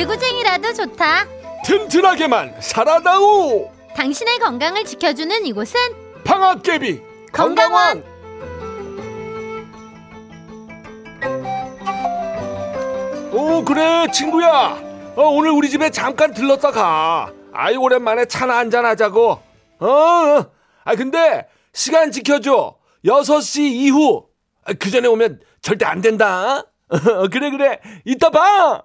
개구쟁이라도 좋다. 튼튼하게만 살아다오. 당신의 건강을 지켜주는 이곳은 방학개비 건강원. 오 그래 친구야. 어, 오늘 우리 집에 잠깐 들렀다 가. 아이 오랜만에 차나 한잔 하자고. 어, 어. 아 근데 시간 지켜줘. 6시 이후. 아, 그 전에 오면 절대 안 된다. 그래 그래. 이따 봐.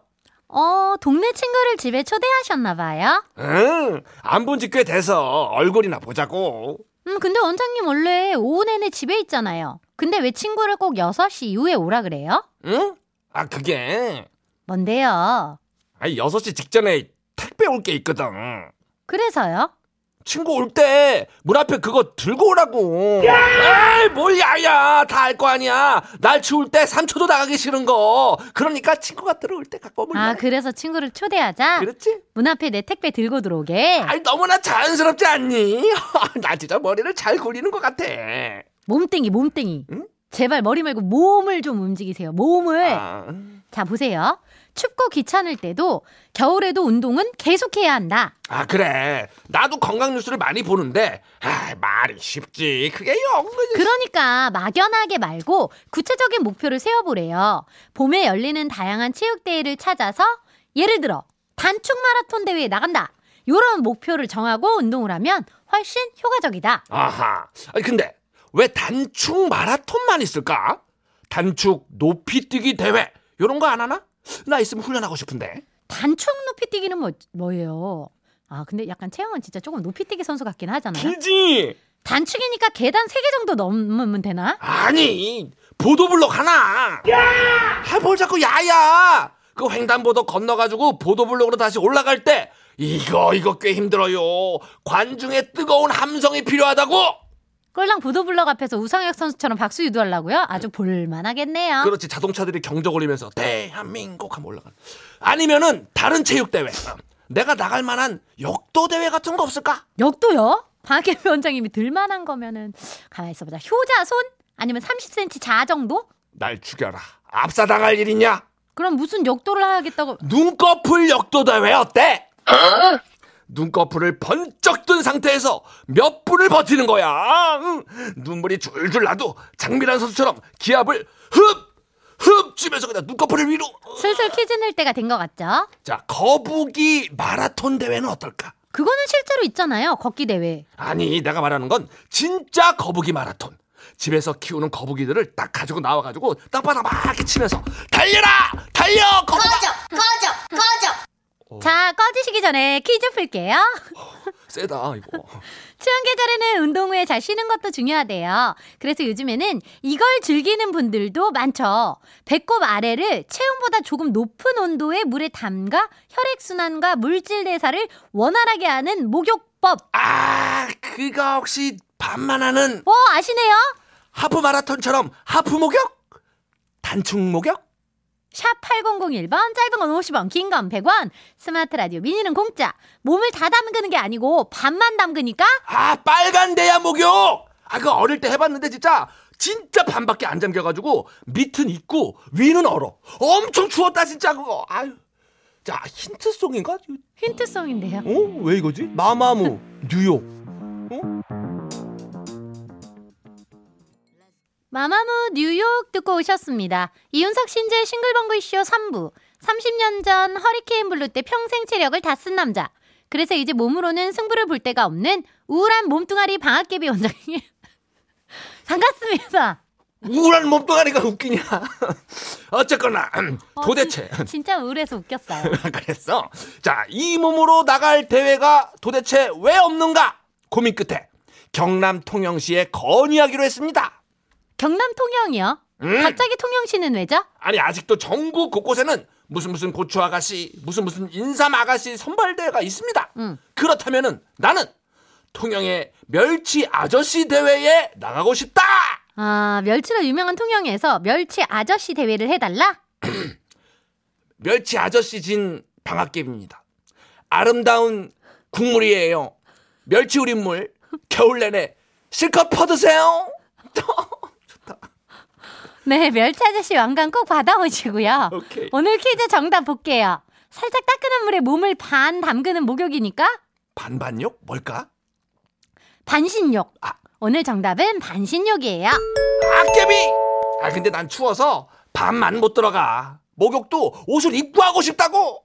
어, 동네 친구를 집에 초대하셨나 봐요. 응. 안 본 지 꽤 돼서 얼굴이나 보자고. 음, 근데 원장님 원래 오후 내내 집에 있잖아요. 근데 왜 친구를 꼭 6시 이후에 오라 그래요? 응? 아 그게 뭔데요? 아니 6시 직전에 택배 올 게 있거든. 그래서요? 친구 올 때 문 앞에 그거 들고 오라고. 에이, 뭘 야야. 다 알 거 아니야. 날 추울 때 3초도 나가기 싫은 거. 그러니까 친구가 들어올 때 갖고 오면 아, 돼. 그래서 친구를 초대하자? 그렇지? 문 앞에 내 택배 들고 들어오게? 아니 너무나 자연스럽지 않니? 나 진짜 머리를 잘 굴리는 것 같아. 몸뚱이, 몸뚱이. 응? 제발 머리 말고 몸을 좀 움직이세요. 몸을. 아, 자, 보세요. 춥고 귀찮을 때도 겨울에도 운동은 계속해야 한다. 아, 그래. 나도 건강 뉴스를 많이 보는데 아, 말이 쉽지. 그게 영. 그러니까 막연하게 말고 구체적인 목표를 세워보래요. 봄에 열리는 다양한 체육대회를 찾아서 예를 들어 단축 마라톤 대회에 나간다. 이런 목표를 정하고 운동을 하면 훨씬 효과적이다. 아하. 아니 근데 왜 단축 마라톤만 있을까? 단축 높이뛰기 대회 이런 거 안 하나? 나 있으면 훈련하고 싶은데. 단축 높이 뛰기는 뭐, 뭐예요? 아 근데 약간 체형은 진짜 조금 높이 뛰기 선수 같긴 하잖아요. 길지. 단축이니까 계단 3개 정도 넘으면 되나? 아니 보도블록 하나. 야! 뭘 자꾸 야야. 그 횡단보도 건너가지고 보도블록으로 다시 올라갈 때 이거 이거 꽤 힘들어요. 관중의 뜨거운 함성이 필요하다고. 꼴랑 보도블럭 앞에서 우상혁 선수처럼 박수 유도하려고요? 아주 볼만하겠네요. 그렇지 자동차들이 경적 올리면서 대한민국 하면 올라가. 아니면은 다른 체육 대회. 내가 나갈 만한 역도 대회 같은 거 없을까? 역도요? 박예비 원장님이 들만한 거면은 가만히 있어보자. 효자손? 아니면 30cm 자 정도? 날 죽여라. 압사당할 일이냐? 그럼 무슨 역도를 하겠다고? 눈꺼풀 역도 대회 어때? 눈꺼풀을 번쩍 뜬 상태에서 몇 분을 버티는 거야. 응. 눈물이 줄줄 나도 장미란 선수처럼 기압을 흡! 흡! 주면서 그냥 눈꺼풀을 위로. 슬슬 퀴즈 낼 때가 된 것 같죠? 자, 거북이 마라톤 대회는 어떨까? 그거는 실제로 있잖아요. 걷기 대회. 아니, 내가 말하는 건 진짜 거북이 마라톤. 집에서 키우는 거북이들을 딱 가지고 나와가지고 땅바닥 막 이렇게 치면서 달려라! 달려! 거북아! 꺼져, 꺼져, 꺼져. 자, 꺼지시기 전에 퀴즈 풀게요. 세다, 이거. 추운 계절에는 운동 후에 잘 쉬는 것도 중요하대요. 그래서 요즘에는 이걸 즐기는 분들도 많죠. 배꼽 아래를 체온보다 조금 높은 온도의 물에 담가 혈액순환과 물질 대사를 원활하게 하는 목욕법. 아, 그거 혹시 반만 하는 어, 아시네요? 하프 마라톤처럼 하프 목욕? 단축 목욕? 샵 8001번, 짧은 건 50원, 긴 건 100원, 스마트 라디오 미니는 공짜. 몸을 다 담그는 게 아니고 반만 담그니까 아, 빨간 대야 목욕! 아, 그거 어릴 때 해봤는데 진짜 진짜 반밖에 안 잠겨가지고 밑은 있고 위는 얼어. 엄청 추웠다 진짜 그거. 아유. 자, 힌트송인가? 힌트송인데요. 어? 왜 이거지? 마마무, 뉴욕. 마마무 뉴욕 듣고 오셨습니다. 이윤석 신지의 싱글벙글 쇼 3부. 30년 전 허리케인 블루 때 평생 체력을 다 쓴 남자. 그래서 이제 몸으로는 승부를 볼 데가 없는 우울한 몸뚱아리 방아깨비 원장님. 반갑습니다. 우울한 몸뚱아리가 웃기냐? 어쨌거나 어, 도대체 진, 진짜 우울해서 웃겼어요. 그랬어. 자, 이 몸으로 나갈 대회가 도대체 왜 없는가? 고민 끝에 경남 통영시에 건의하기로 했습니다. 경남 통영이요? 음. 갑자기 통영시는 왜죠? 아니 아직도 전국 곳곳에는 무슨 무슨 고추 아가씨, 무슨 무슨 인삼 아가씨 선발대회가 있습니다. 음. 그렇다면은 나는 통영의 멸치 아저씨 대회에 나가고 싶다. 아, 멸치로 유명한 통영에서 멸치 아저씨 대회를 해달라? 멸치 아저씨 진 방학개입니다. 아름다운 국물이에요. 멸치 우린물 겨울 내내 실컷 퍼드세요. 네, 멸치 아저씨 왕관 꼭 받아오시고요. 오케이. 오늘 퀴즈 정답 볼게요. 살짝 따끈한 물에 몸을 반 담그는 목욕이니까 반반욕 뭘까? 반신욕. 아. 오늘 정답은 반신욕이에요. 아깨비! 아 근데 난 추워서 밤만 못 들어가. 목욕도 옷을 입고 하고 싶다고.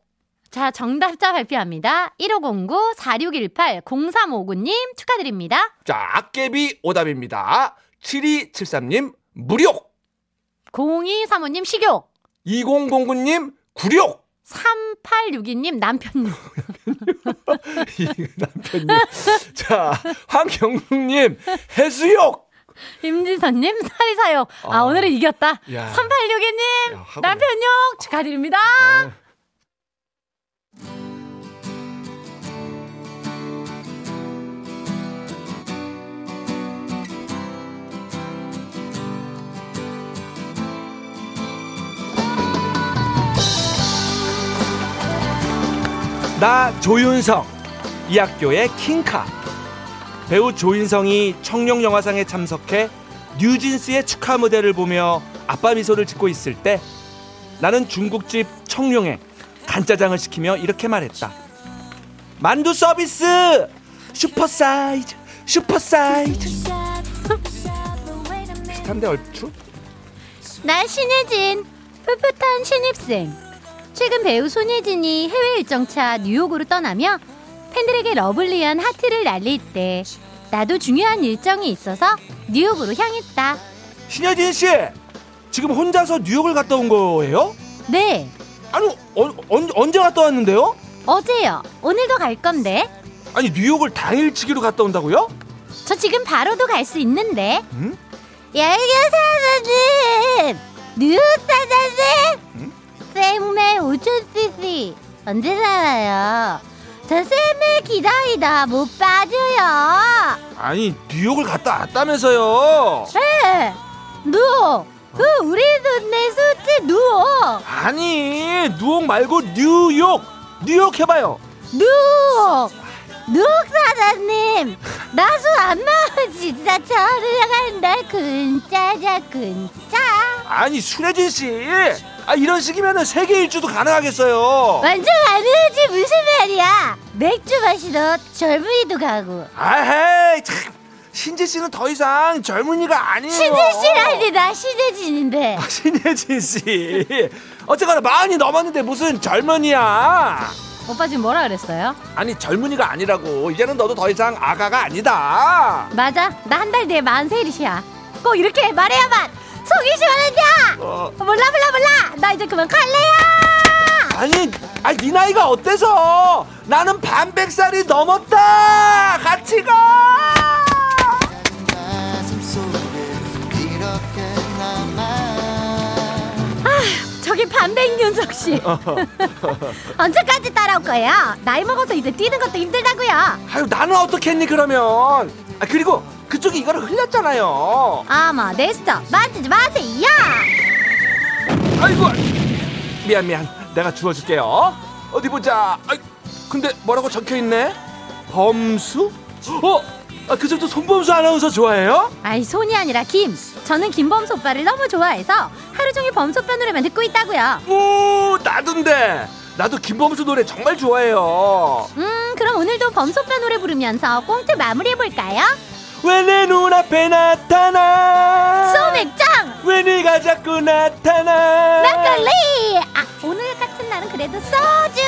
자, 정답자 발표합니다. 1509-4618-0359님 축하드립니다. 자, 아깨비 오답입니다. 7273님 무 욕. 0235님 식욕. 2009님 구욕. 3862님 남편욕. 이 남편님. 자, 황경숙님 해수욕. 임지선님 사리사욕. 아, 아. 오늘은 이겼다. 야. 3862님 야, 하고 남편욕 축하드립니다. 아. 나 조윤성. 이 학교의 킹카. 배우 조인성이 청룡 영화상에 참석해 뉴진스의 축하 무대를 보며 아빠 미소를 짓고 있을 때 나는 중국집 청룡에 간짜장을 시키며 이렇게 말했다. 만두 서비스! 슈퍼 사이즈! 슈퍼 사이즈. 비슷한데 얼추? 나 신혜진 풋풋한 신입생 최근 배우 손예진이 해외 일정차 뉴욕으로 떠나며 팬들에게 lovely한 하트를 날릴 때 나도 중요한 일정이 있어서 뉴욕으로 향했다 신여진 씨 지금 혼자서 뉴욕을 갔다 온 거예요? 네 아니 어, 언, 언제 갔다 왔는데요? 어제요 오늘도 갈 건데 아니 뉴욕을 당일치기로 갔다 온다고요? 저 지금 바로도 갈 수 있는데 응? 열교 사장님 뉴욕 사장님 응? 생맥 5,000cc 언제 나와요? 저 생맥 기다리다 못 빠져요. 아니 뉴욕을 갔다 왔다면서요? 네. 누워. 그 우리 동네 술집 누워. 아니 뉴욕 말고 뉴욕. 뉴욕 해봐요. 누워 누워 사장님 나술안 먹어 진짜 저를 간다 근짜자 근짜? 아니 수래진 씨, 아 이런 식이면은 세계 일주도 가능하겠어요. 완전 아니지 무슨 말이야 맥주 마시러 젊은이도 가고 아헤이 참 신재 씨는 더 이상 젊은이가 아니에요. 신재 씨라니 나 신재진인데 아, 신예진 씨. 어쨌거나 마흔이 넘었는데 무슨 젊은이야? 오빠 지금 뭐라 그랬어요? 아니 젊은이가 아니라고. 이제는 너도 더 이상 아가가 아니다. 맞아 나 한 달 뒤에 만세일이야 꼭 이렇게 말해야만 속이 시원하냐 어, 몰라 몰라 몰라 나 이제 그만 갈래요 아니, 아니 네 나이가 어때서? 나는 반백살이 넘었다. 같이 가. 저기 반백윤석 씨 언제까지 따라올 거예요? 나이 먹어서 이제 뛰는 것도 힘들다고요 아유 나는 어떻겠니 그러면? 아 그리고 그쪽이 이거를 흘렸잖아요. 아마 네스터 만지지 마세요 아이고 미안 미안 내가 주워줄게요. 어디 보자. 아이, 근데 뭐라고 적혀 있네? 범수? 어? 아, 그저도 손범수 아나운서 좋아해요? 아이 손이 아니라 김 저는 김범수 오빠를 너무 좋아해서 하루 종일 범수 오빠 노래만 듣고 있다고요 오 나도인데 나도 김범수 노래 정말 좋아해요. 음 그럼 오늘도 범수 오빠 노래 부르면서 꽁트 마무리해볼까요? 왜 내 눈앞에 나타나? 소맥장 왜 네가 자꾸 나타나? 막걸리 아 오늘 같은 날은 그래도 소주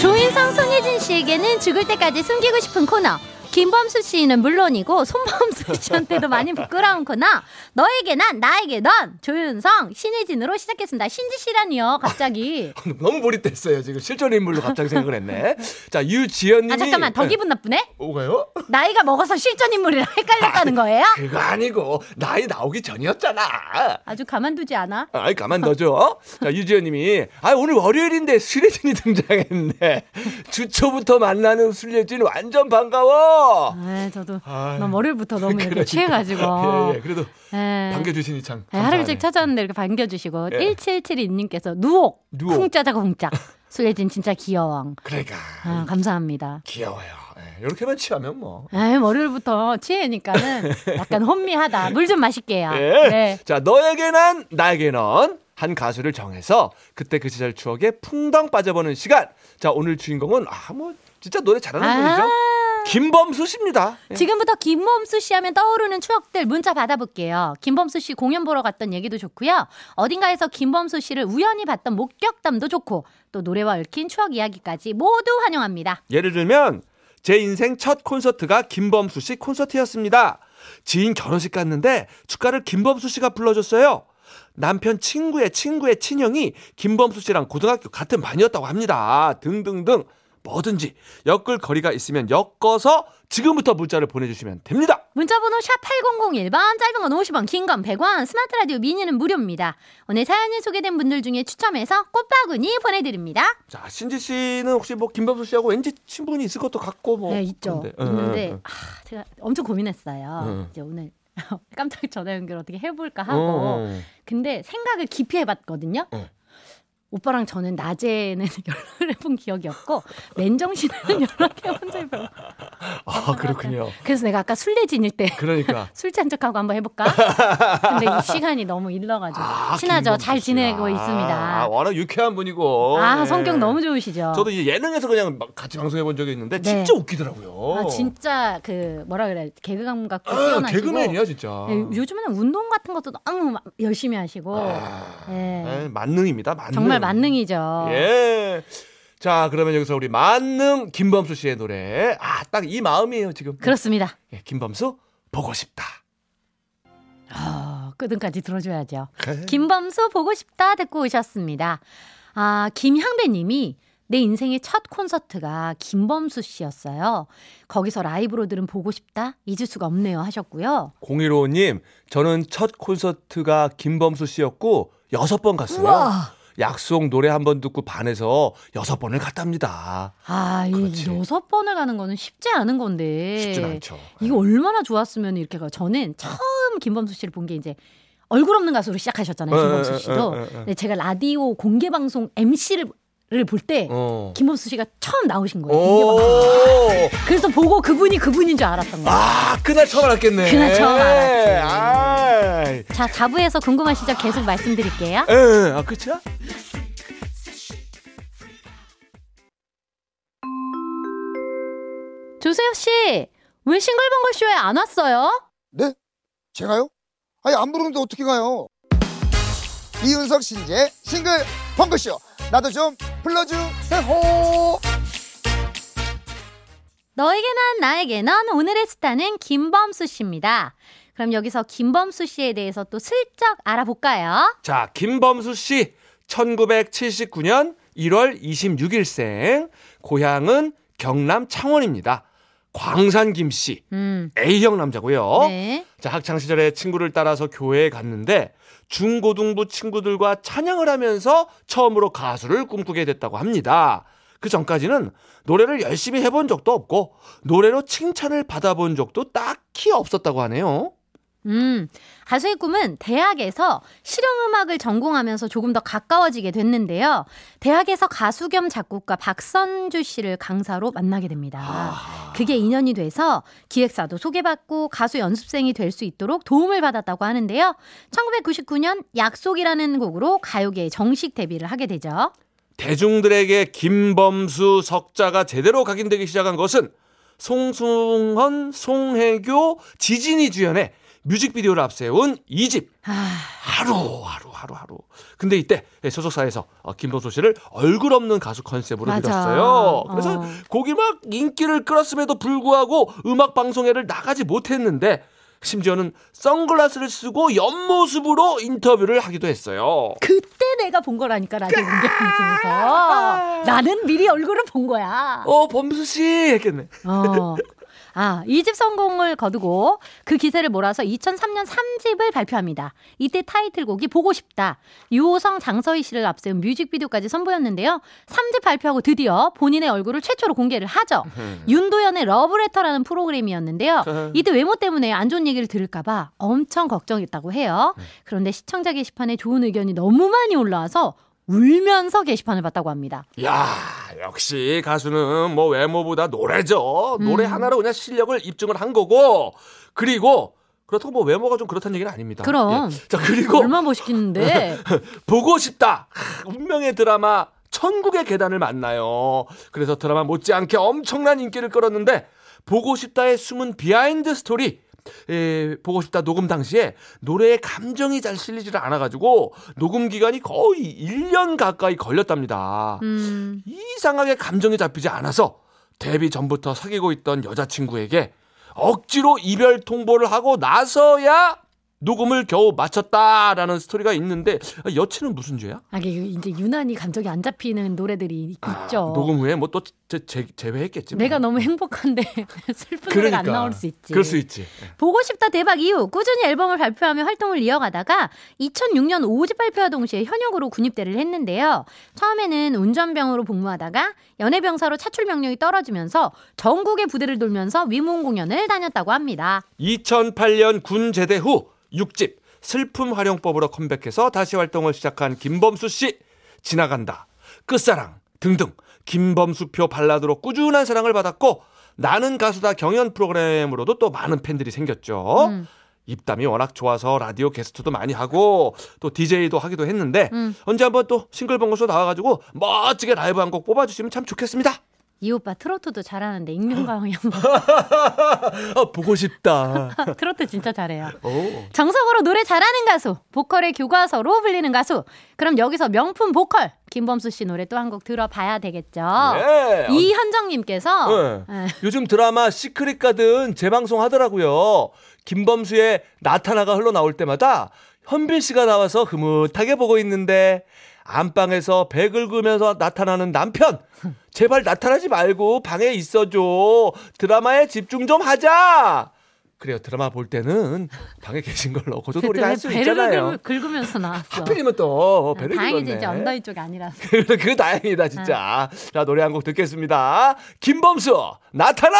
조인성 손예진 씨에게는 죽을 때까지 숨기고 싶은 코너 김범수 씨는 물론이고 손범수 씨한테도 많이 부끄러운 코너 너에게 난 나에게 넌 조윤성 신혜진으로 시작했습니다 신지 씨라니요 갑자기 너무 몰입됐어요 지금 실존 인물로 갑자기 생각을 했네. 자 유지연님이 아 잠깐만 더 기분 나쁘네 뭐가요? 나이가 먹어서 실존 인물이랑 헷갈렸다는 거예요? 그거 아니고 나이 나오기 전이었잖아. 아주 가만두지 않아 아이 가만 둬줘. 자 유지연님이 아 오늘 월요일인데 술예진이 등장했네. 주초부터 만나는 술예진 완전 반가워. 아 저도 아유, 너 월요일부터 너무 이렇게 그러니까. 취해가지고 예, 예, 그래도 예. 반겨주시니 참. 네, 하루. 일찍 찾아왔는데 이렇게 반겨주시고 예. 1772님께서 누옥 누옥. 쿵짜자고 쿵짝 술래진 진짜 귀여워 그러니까 아, 감사합니다 귀여워요. 예, 이렇게만 취하면 뭐. 에이, 월요일부터 취해니까는 약간 혼미하다. 물 좀 마실게요. 예. 네. 자, 너에게 난, 나에게 넌. 한 가수를 정해서 그때 그 시절 추억에 풍덩 빠져보는 시간. 자, 오늘 주인공은 아, 뭐 진짜 노래 잘하는 분이죠. 아, 김범수 씨입니다. 예. 지금부터 김범수 씨 하면 떠오르는 추억들 문자 받아볼게요. 김범수 씨 공연 보러 갔던 얘기도 좋고요. 어딘가에서 김범수 씨를 우연히 봤던 목격담도 좋고 또 노래와 얽힌 추억 이야기까지 모두 환영합니다. 예를 들면 제 인생 첫 콘서트가 김범수 씨 콘서트였습니다. 지인 결혼식 갔는데 축가를 김범수 씨가 불러줬어요. 남편 친구의 친구의 친형이 김범수 씨랑 고등학교 같은 반이었다고 합니다. 등등등 뭐든지 엮을 거리가 있으면 엮어서 지금부터 문자를 보내주시면 됩니다. 문자번호 샵 8001번, 짧은 건 50원, 긴 건 100원, 스마트 라디오 미니는 무료입니다. 오늘 사연이 소개된 분들 중에 추첨해서 꽃바구니 보내드립니다. 자 신지 씨는 혹시 뭐 김범수 씨하고 왠지 친분이 있을 것도 같고 뭐 네, 있죠. 응, 있는데, 응, 응. 아, 제가 엄청 고민했어요. 응. 이제 오늘 깜짝 전화 연결 어떻게 해볼까 하고. 어, 근데 생각을 깊이 해봤거든요. 어. 오빠랑 저는 낮에는 연락을 해본 기억이 없고 맨정신에는 연락해 본 적이 별로. 아 그렇군요. 그래서 내가 아까 술래 지닐 때 그러니까 술 잔척하고 한번 해볼까? 근데 이 시간이 너무 일러가지고 아, 친하죠. 잘 씨. 지내고 아, 있습니다. 아, 워낙 유쾌한 분이고. 아 네. 성격 너무 좋으시죠. 저도 이제 예능에서 그냥 막 같이 방송해 본 적이 있는데 네. 진짜 웃기더라고요. 아 진짜 그 뭐라 그래 개그 감각도 아, 뛰어나시고. 개그맨이야 진짜. 네, 요즘에는 운동 같은 것도 너무 막 열심히 하시고. 네, 만능입니다. 만능. 정말 만능이죠. 예. 자, 그러면 여기서 우리 만능 김범수 씨의 노래. 아, 딱 이 마음이에요, 지금. 그렇습니다. 예, 김범수 보고 싶다. 아, 끄등까지 들어줘야죠. 네. 김범수 보고 싶다 듣고 오셨습니다. 아, 김향배님이 내 인생의 첫 콘서트가 김범수 씨였어요. 거기서 라이브로 들은 보고 싶다 잊을 수가 없네요 하셨고요. 015님, 저는 첫 콘서트가 김범수 씨였고 여섯 번 갔어요. 약속 노래 한 번 듣고 반해서 여섯 번을 갔답니다. 아, 이. 여섯 번을 가는 거는 쉽지 않은 건데. 쉽진 않죠. 이거 얼마나 좋았으면 이렇게 가. 저는 처음 김범수 씨를 본 게 이제 얼굴 없는 가수로 시작하셨잖아요. 에, 김범수 에, 씨도. 에, 에, 에. 근데 제가 라디오 공개 방송 MC를 볼때 어. 김범수 씨가 처음 나오신 거예요. 그래서 보고 그분이 그분인 줄 알았던 거예요. 아, 그날 처음 알았겠네. 그날 처음 알았지. 아, 자, 4부에서 궁금하시죠? 계속 말씀드릴게요. 에, 아, 끝이야? 조세혁 씨, 왜 싱글벙글 쇼에 안 왔어요? 네? 제가요? 아니 안 부르는데 어떻게 가요? 이윤석 신재 싱글 펑크쇼 나도 좀 불러주세요 너에게 난 나에게 넌 오늘의 스타는 김범수 씨입니다. 그럼 여기서 김범수 씨에 대해서 또 슬쩍 알아볼까요? 자, 김범수 씨. 1979년 1월 26일생. 고향은 경남 창원입니다. 광산 김씨. 음, A형 남자고요. 네. 자, 학창 시절에 친구를 따라서 교회에 갔는데 중고등부 친구들과 찬양을 하면서 처음으로 가수를 꿈꾸게 됐다고 합니다. 그 전까지는 노래를 열심히 해본 적도 없고 노래로 칭찬을 받아본 적도 딱히 없었다고 하네요. 음, 가수의 꿈은 대학에서 실용음악을 전공하면서 조금 더 가까워지게 됐는데요. 대학에서 가수 겸 작곡가 박선주 씨를 강사로 만나게 됩니다. 그게 인연이 돼서 기획사도 소개받고 가수 연습생이 될 수 있도록 도움을 받았다고 하는데요. 1999년 약속이라는 곡으로 가요계에 정식 데뷔를 하게 되죠. 대중들에게 김범수 석자가 제대로 각인되기 시작한 것은 송승헌, 송혜교, 지진이 주연의 뮤직비디오를 앞세운 이집 아, 하루 하루 하루 하루. 근데 이때 소속사에서 어, 김범수 씨를 얼굴 없는 가수 컨셉으로 맞아. 밀었어요. 그래서 어. 곡이 막 인기를 끌었음에도 불구하고 음악 방송회를 나가지 못했는데 심지어는 선글라스를 쓰고 옆모습으로 인터뷰를 하기도 했어요. 그때 내가 본 거라니까 라디오 공개방송에서 나는 미리 얼굴을 본 거야. 어 범수 씨 했겠네. 어. 아, 2집 성공을 거두고 그 기세를 몰아서 2003년 3집을 발표합니다. 이때 타이틀곡이 보고 싶다. 유호성, 장서희 씨를 앞세운 뮤직비디오까지 선보였는데요. 3집 발표하고 드디어 본인의 얼굴을 최초로 공개를 하죠. 윤도현의 러브레터라는 프로그램이었는데요. 이때 외모 때문에 안 좋은 얘기를 들을까봐 엄청 걱정했다고 해요. 그런데 시청자 게시판에 좋은 의견이 너무 많이 올라와서 울면서 게시판을 봤다고 합니다. 야 역시 가수는 뭐 외모보다 노래죠. 노래 음. 하나로 그냥 실력을 입증을 한 거고 그리고 그렇다고 뭐 외모가 좀 그렇다는 얘기는 아닙니다. 그럼. 예. 자 그리고 얼마나 멋있겠는데. 보고 싶다. 하, 운명의 드라마 천국의 계단을 만나요. 그래서 드라마 못지않게 엄청난 인기를 끌었는데 보고 싶다의 숨은 behind story. 에, 보고 싶다 녹음 당시에 노래에 감정이 잘 실리지를 않아가지고 녹음 기간이 거의 1년 가까이 걸렸답니다. 음, 이상하게 감정이 잡히지 않아서 데뷔 전부터 사귀고 있던 여자친구에게 억지로 이별 통보를 하고 나서야 녹음을 겨우 마쳤다라는 스토리가 있는데 여친은 무슨 죄야? 아, 이게 이제 유난히 감정이 안 잡히는 노래들이 있죠. 녹음 후에 뭐 또 제외했겠지. 뭐. 내가 너무 행복한데 슬픈 노래가 안 나올 수 있지. 그럴 수 있지. 보고 싶다 대박 이후 꾸준히 앨범을 발표하며 활동을 이어가다가 2006년 5집 발표와 동시에 현역으로 군입대를 했는데요. 처음에는 운전병으로 복무하다가 연예병사로 차출 명령이 떨어지면서 전국의 부대를 돌면서 위문 공연을 다녔다고 합니다. 2008년 군 제대 후 6집 슬픔 활용법으로 컴백해서 다시 활동을 시작한 김범수 씨 지나간다 끝사랑 등등 김범수표 발라드로 꾸준한 사랑을 받았고 나는 가수다 경연 프로그램으로도 또 많은 팬들이 생겼죠. 음. 입담이 워낙 좋아서 라디오 게스트도 많이 하고 또 DJ도 하기도 했는데 음. 언제 한번 또 싱글벙글쇼 나와가지고 멋지게 라이브 한 곡 뽑아주시면 참 좋겠습니다. 이 오빠 트로트도 잘하는데 익명가왕이 아, 보고 싶다. 트로트 진짜 잘해요. 오. 정석으로 노래 잘하는 가수, 보컬의 교과서로 불리는 가수. 그럼 여기서 명품 보컬 김범수 씨 노래 또 한 곡 들어봐야 되겠죠. 네. 이현정님께서 네. 예. 요즘 드라마 시크릿 가든 재방송 하더라고요. 김범수의 나타나가 흘러나올 때마다 현빈 씨가 나와서 흐뭇하게 보고 있는데 안방에서 배 긁으면서 나타나는 남편. 제발 나타나지 말고 방에 있어줘. 드라마에 집중 좀 하자. 그래요. 드라마 볼 때는 방에 계신 걸로 고조놀이가 할수 배를 있잖아요. 긁- 긁으면서 나왔어. 하필이면 또 배를 다행이지 긁었네. 이제 엉덩이 쪽이 아니라서. 그 다행이다 진짜. 자 노래 한 곡 듣겠습니다. 김범수 나타나!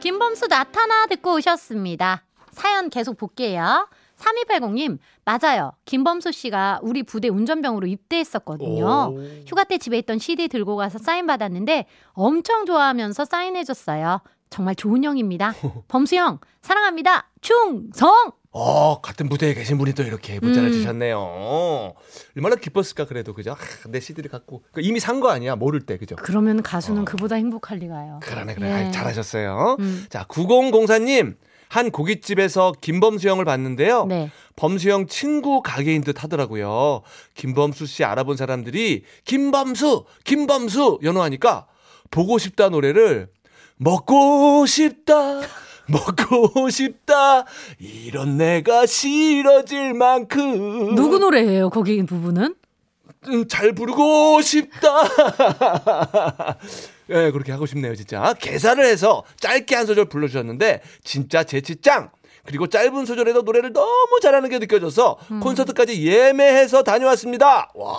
김범수 나타나 듣고 오셨습니다. 사연 계속 볼게요. 3280님, 맞아요. 김범수 씨가 우리 부대 운전병으로 입대했었거든요. 오. 휴가 때 집에 있던 CD 들고 가서 사인 받았는데 엄청 좋아하면서 사인해줬어요. 정말 좋은 형입니다. 범수 형, 사랑합니다. 충성! 어, 같은 부대에 계신 분이 또 이렇게 문자를 음. 주셨네요. 얼마나 기뻤을까 그래도 그죠? 아, 내 CD를 갖고 그 이미 산 거 아니야 모를 때 그죠? 그러면 가수는 그보다 행복할 리가요. 그러네 그래 예. 아이, 잘하셨어요. 음. 자 9004님 한 고깃집에서 김범수 형을 봤는데요. 네. 범수 형 친구 가게인 듯 하더라고요. 김범수 씨 알아본 사람들이 김범수 김범수 연호하니까 보고 싶다 노래를 먹고 싶다. 먹고 싶다 이런 내가 싫어질 만큼 누구 노래예요, 거기 부분은? 음, 잘 부르고 싶다. 예, 그렇게 하고 싶네요, 진짜. 개사를 해서 짧게 한 소절 불러주셨는데, 진짜 재치짱! 그리고 짧은 소절에도 노래를 너무 잘하는 게 느껴져서 콘서트까지 예매해서 다녀왔습니다. 와.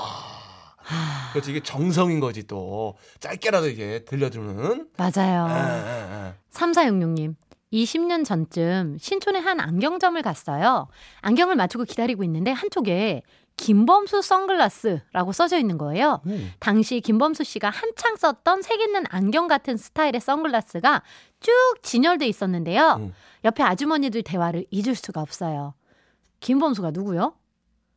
그렇지, 이게 정성인 거지, 또. 짧게라도 이게 들려주는. 맞아요. 예, 예, 예. 3466님. 20년 전쯤 신촌의 한 안경점을 갔어요. 안경을 맞추고 기다리고 있는데 한쪽에 김범수 선글라스라고 써져 있는 거예요. 음. 당시 김범수 씨가 한창 썼던 색 있는 안경 같은 스타일의 선글라스가 쭉 진열돼 있었는데요. 음. 옆에 아주머니들 대화를 잊을 수가 없어요. 김범수가 누구요?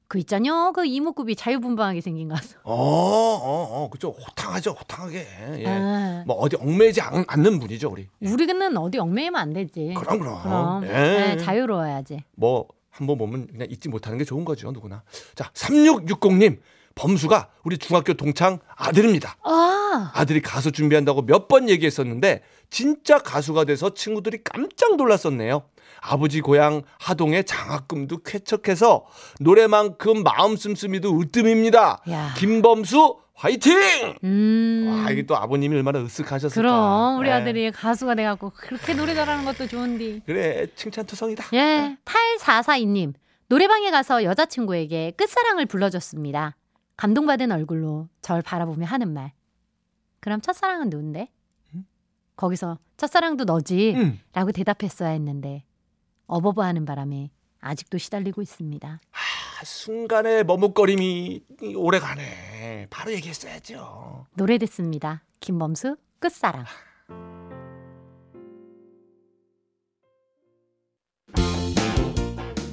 그 있잖요. 그 이목구비 자유분방하게 생긴 가수. 어, 어, 어, 그죠. 호탕하죠, 호탕하게. 예. 아, 뭐, 어디 얽매이지 않, 않는 분이죠, 우리. 우리는 어디 얽매이면 안 되지. 그럼, 그럼. 그럼. 예. 네, 자유로워야지. 뭐 한번 보면 그냥 잊지 못하는 게 좋은 거죠 누구나. 자 3660님 범수가 우리 중학교 동창 아들입니다. 아, 아들이 가수 준비한다고 몇 번 얘기했었는데 진짜 가수가 돼서 친구들이 깜짝 놀랐었네요. 아버지 고향 하동에 장학금도 쾌척해서 노래만큼 마음 씀씀이도 으뜸입니다. 야. 김범수 화이팅 음. 와 이게 또 아버님이 얼마나 으쓱하셨을까 그럼 우리 예. 아들이 가수가 돼갖고 그렇게 노래 잘하는 것도 좋은데. 그래 칭찬투성이다 예, 8442님 노래방에 가서 여자친구에게 끝사랑을 불러줬습니다. 감동받은 얼굴로 절 바라보며 하는 말. 그럼 첫사랑은 누군데? 거기서 첫사랑도 너지. 음. 라고 대답했어야 했는데 어버버하는 바람에 아직도 시달리고 있습니다. 아, 순간의 머뭇거림이 오래가네. 바로 얘기했어야죠. 노래 듣습니다. 김범수 끝사랑.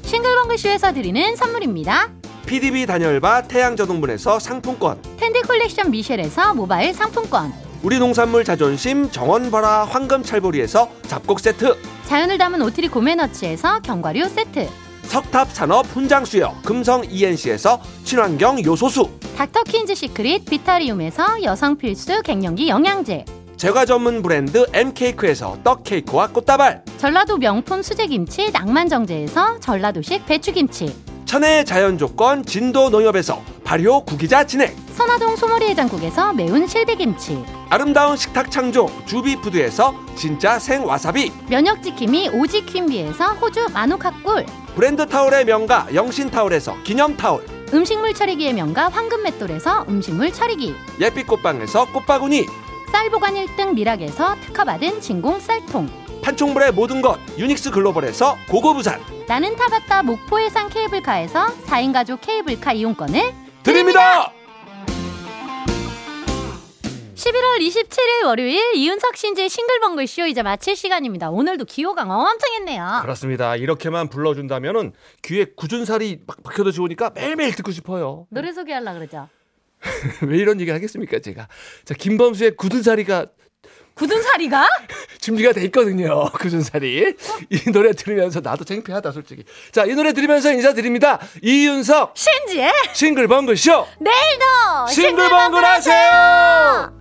싱글벙글쇼에서 드리는 선물입니다. PDB 단열바 태양저동분에서 상품권. 텐디 콜렉션 미셸에서 모바일 상품권. 우리 농산물 자존심 정원바라 황금찰보리에서 잡곡 세트. 자연을 담은 오트리 고메너치에서 견과류 세트. 석탑산업 훈장수여 금성 ENC에서 친환경 요소수. 닥터퀸즈 시크릿 비타리움에서 여성 필수 갱년기 영양제. 제과 전문 브랜드 M케이크에서 떡케이크와 꽃다발. 전라도 명품 수제김치 낭만정제에서 전라도식 배추김치. 천혜의 자연 조건 진도 농협에서 발효 구기자 진액. 선화동 소머리 해장국에서 매운 실비김치. 아름다운 식탁 창조 주비푸드에서 진짜 생와사비. 면역 지킴이 오지 퀸비에서 호주 마누카 꿀. 브랜드 타올의 명가 영신타올에서 기념타올. 음식물 처리기의 명가 황금맷돌에서 음식물 처리기. 예빛 꽃방에서 꽃바구니. 쌀 보관 1등 미락에서 특허받은 진공 쌀통. 판촉물의 모든 것 유닉스 글로벌에서 고고부산. 나는 타봤다 목포 해상 케이블카에서 4인 가족 케이블카 이용권을 드립니다. 11월 27일 월요일 이윤석 신지의 싱글벙글 쇼 이제 마칠 시간입니다. 오늘도 기호강 엄청 했네요. 그렇습니다. 이렇게만 불러준다면은 귀에 굳은 살이 막 박혀도 좋으니까 매일매일 듣고 싶어요. 노래 소개하려고 그러죠. 왜 이런 얘기 하겠습니까, 제가. 자, 김범수의 굳은 살이가 굳은 살이가? 준비가 돼 있거든요. 굳은 살이. 이 노래 들으면서 나도 창피하다, 솔직히. 자, 이 노래 들으면서 인사드립니다. 이윤석 신지의 싱글벙글 쇼. 내일도 싱글벙글 하세요!